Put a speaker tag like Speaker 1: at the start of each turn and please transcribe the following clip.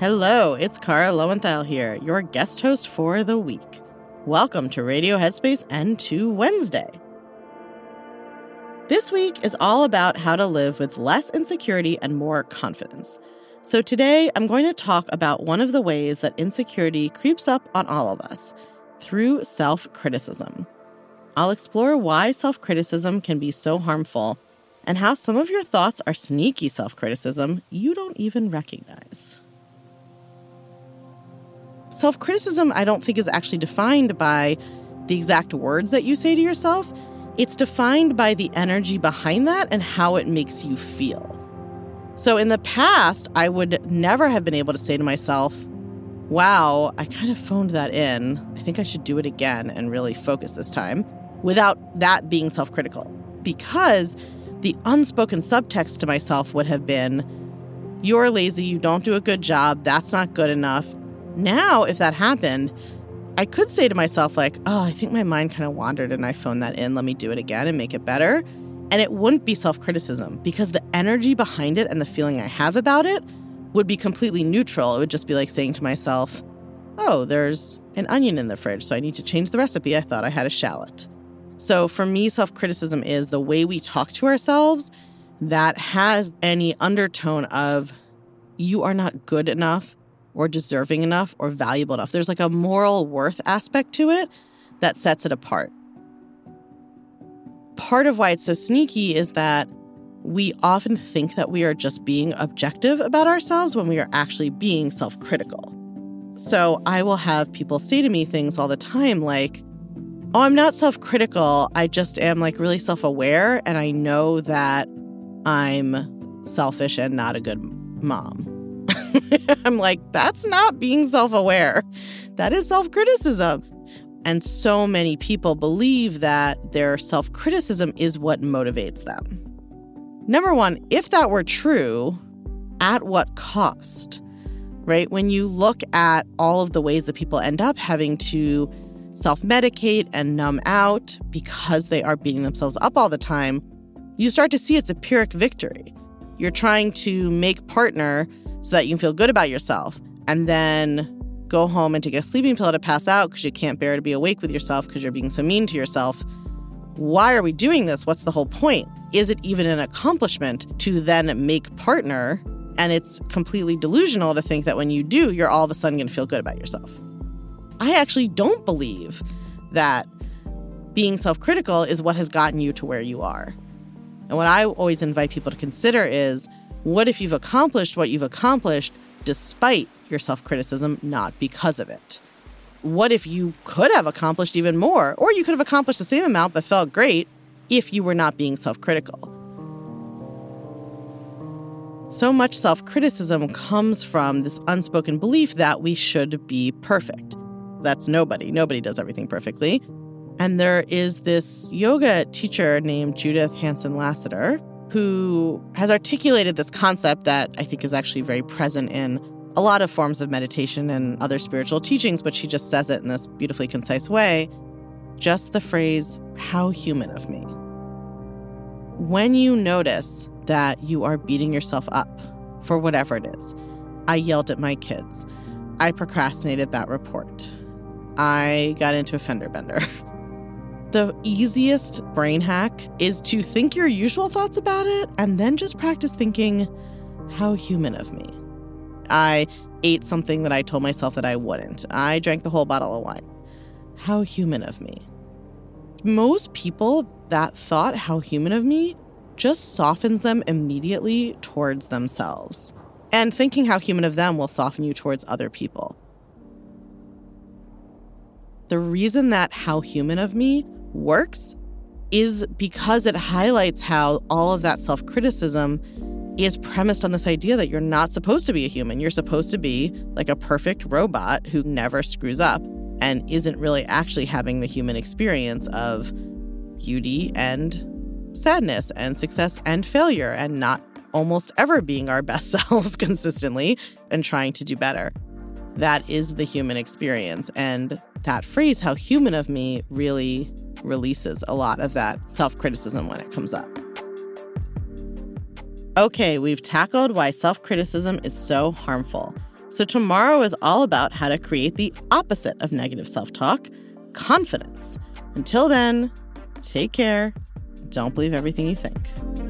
Speaker 1: Hello, it's Kara Loewentheil here, your guest host for the week. Welcome to Radio Headspace and to Wednesday. This week is all about how to live with less insecurity and more confidence. So today I'm going to talk about one of the ways that insecurity creeps up on all of us through self criticism. I'll explore why self criticism can be so harmful and how some of your thoughts are sneaky self criticism you don't even recognize self criticism, I don't think, is actually defined by the exact words that you say to yourself. It's defined by the energy behind that and how it makes you feel. So in the past, I would never have been able to say to myself, wow, I kind of phoned that in. I think I should do it again and really focus this time without that being self critical. Because the unspoken subtext to myself would have been, you're lazy, you don't do a good job, that's not good enough, now, if that happened, I could say to myself, like, oh, I think my mind kind of wandered and I phoned that in. Let me do it again and make it better. And it wouldn't be self criticism because the energy behind it and the feeling I have about it would be completely neutral. It would just be like saying to myself, oh, there's an onion in the fridge, so I need to change the recipe. I thought I had a shallot. So for me, self criticism is the way we talk to ourselves that has any undertone of you are not good enough or deserving enough or valuable enough. There's like a moral worth aspect to it that sets it apart. Part of why it's so sneaky is that we often think that we are just being objective about ourselves when we are actually being self critical. So I will have people say to me things all the time like, Oh, I'm not self critical. I just am like really self aware. And I know that I'm selfish and not a good mom. I'm like, that's not being self aware. That is self criticism. And so many people believe that their self criticism is what motivates them. Number one, if that were true, at what cost? Right? When you look at all of the ways that people end up having to self medicate and numb out because they are beating themselves up all the time, you start to see it's a Pyrrhic victory. You're trying to make partner so that you can feel good about yourself and then go home and take a sleeping pill to pass out because you can't bear to be awake with yourself because you're being so mean to yourself. Why are we doing this? What's the whole point? Is it even an accomplishment to then make partner? And it's completely delusional to think that when you do, you're all of a sudden going to feel good about yourself. I actually don't believe that being self critical is what has gotten you to where you are. And what I always invite people to consider is what if you've accomplished what you've accomplished despite your self criticism, not because of it? What if you could have accomplished even more, or you could have accomplished the same amount but felt great if you were not being self critical? So much self criticism comes from this unspoken belief that we should be perfect. That's nobody. Nobody does everything perfectly. And there is this yoga teacher named Judith Hanson Lasater who has articulated this concept that I think is actually very present in a lot of forms of meditation and other spiritual teachings, but she just says it in this beautifully concise way. Just the phrase, how human of me. When you notice that you are beating yourself up for whatever it is, I yelled at my kids, I procrastinated that report, I got into a fender bender. The easiest brain hack is to think your usual thoughts about it and then just practice thinking, how human of me. I ate something that I told myself that I wouldn't. I drank the whole bottle of wine. How human of me. Most people, that thought, how human of me, just softens them immediately towards themselves. And thinking how human of them will soften you towards other people. The reason that how human of me works is because it highlights how all of that self criticism is premised on this idea that you're not supposed to be a human. You're supposed to be like a perfect robot who never screws up and isn't really actually having the human experience of beauty and sadness and success and failure and not almost ever being our best selves consistently and trying to do better. That is the human experience. And that phrase, how human of me, really releases a lot of that self criticism when it comes up. Okay, we've tackled why self criticism is so harmful. So, tomorrow is all about how to create the opposite of negative self talk confidence. Until then, take care. Don't believe everything you think.